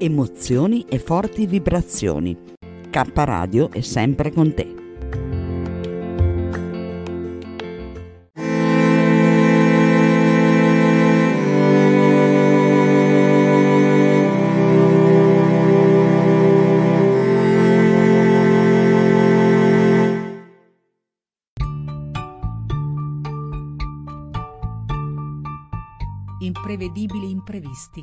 emozioni e forti vibrazioni. K Radio è sempre con te. Imprevedibili imprevisti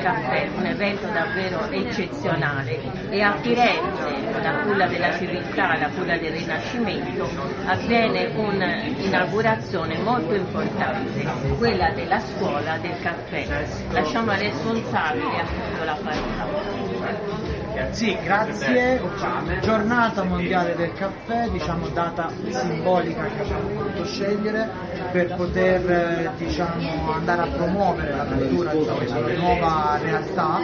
carmelina.rotundo chiocciola kradio.net e a Firenze, la culla della civiltà, la culla del Rinascimento, avviene un'inaugurazione molto importante, quella della scuola del caffè. Lasciamo al responsabile appunto la parola. Sì, grazie. Giornata mondiale del caffè, diciamo data simbolica che abbiamo voluto scegliere per poter diciamo, andare a promuovere la cultura di questa nuova realtà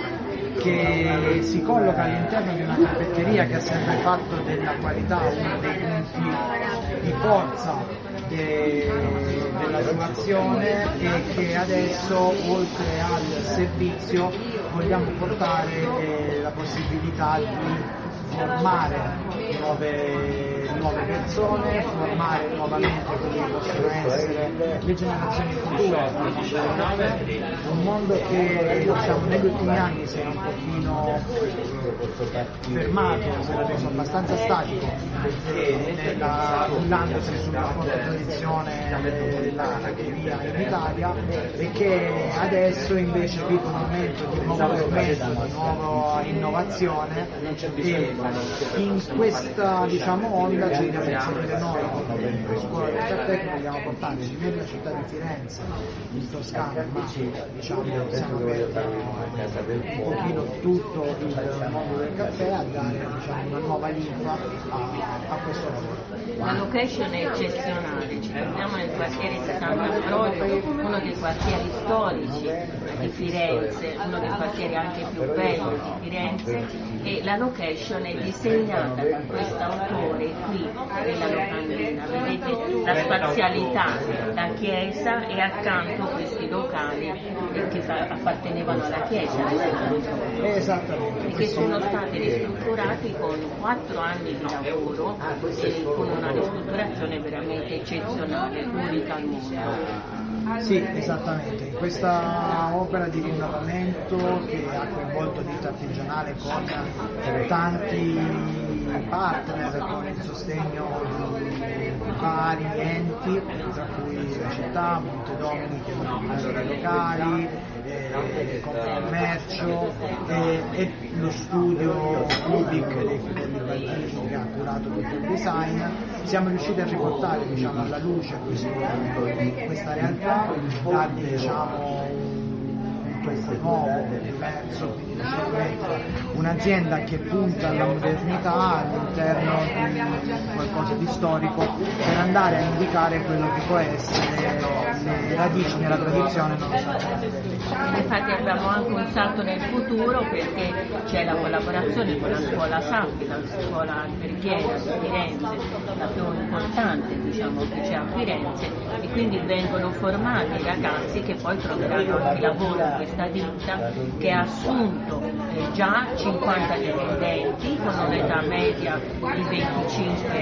che si colloca all'interno di una caffetteria che ha sempre fatto della qualità uno dei punti di forza de, della situazione e che adesso oltre al servizio vogliamo portare eh, la possibilità di formare nuove, nuove, persone, formare nuovamente quelle che possono essere le generazioni future. Un mondo che diciamo, negli ultimi anni si è un pochino fermato, si è reso abbastanza statico, cullandosi sulla tradizione dell'anarchia in Italia e che adesso invece vive un momento di nuovo progresso, di nuova innovazione e in questa diciamo, onda ci vogliamo inserire noi come scuola del che vogliamo portare nella città di Firenze, in Toscana, ma diciamo siamo aperti un pochino tutto il mondo del caffè a dare diciamo, una nuova linfa a, a, questo lavoro. La location è eccezionale, ci troviamo nel quartiere Sant'Ambrogio, uno dei quartieri storici di Firenze, uno dei quartieri anche più belli di Firenze e la location è disegnata da questo autore qui nella locandina, vedete la spazialità, la chiesa e accanto questi locali che appartenevano alla chiesa e che sono stati ristrutturati con quattro anni di lavoro e con una ristrutturazione veramente eccezionale, unica al mondo. Sì, esattamente. Questa opera di rinnovamento che ha coinvolto l'ITA artigianale con tanti partner, con il sostegno di vari enti, tra cui la città, Montedomini è locali, commercio e, e, lo studio Baldini che ha curato tutto il design, siamo riusciti a riportare diciamo, alla luce questo, questa realtà, dargli diciamo, questo nuovo, diverso, un'azienda che punta alla modernità all'interno di storico per andare a indicare quello che può essere le radici nella tradizione Infatti abbiamo anche un salto nel futuro perché c'è la collaborazione con la scuola Sappi, la scuola alberghiera di Firenze, la più importante diciamo, che c'è a Firenze e quindi vengono formati i ragazzi che poi troveranno anche lavoro in questa ditta che ha assunto eh, già 50 dipendenti con un'età media di 25 anni.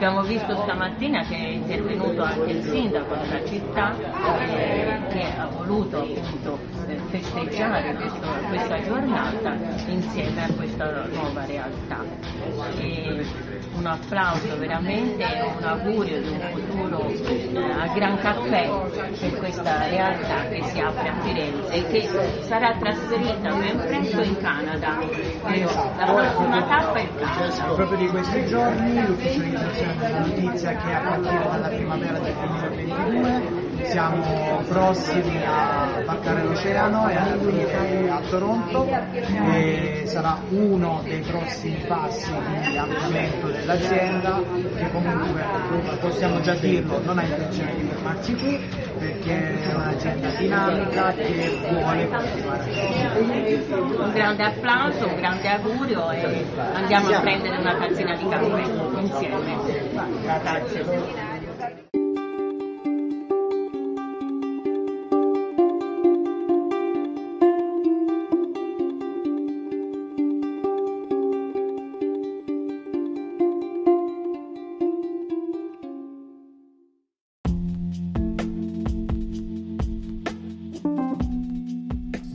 Abbiamo visto stamattina che è intervenuto anche il sindaco della città eh, che ha voluto appunto eh, festeggiare questo, questa giornata insieme a questa nuova realtà. E un applauso veramente e un augurio di un futuro eh, a Gran Caffè per questa realtà che si apre a Firenze e che sarà trasferita ben presto in Canada. La prossima tappa è il Canada. Proprio di questi giorni l'ufficializzazione della notizia che a partire dalla primavera del 2022 siamo prossimi a varcare l'oceano e a a Toronto e sarà uno dei prossimi passi di ampliamento dell'azienda che comunque possiamo già dirlo non ha intenzione di fermarsi qui perché è un'azienda dinamica che vuole continuare. Un grande applauso, un grande augurio e andiamo a prendere una tazzina di caffè insieme. Grazie.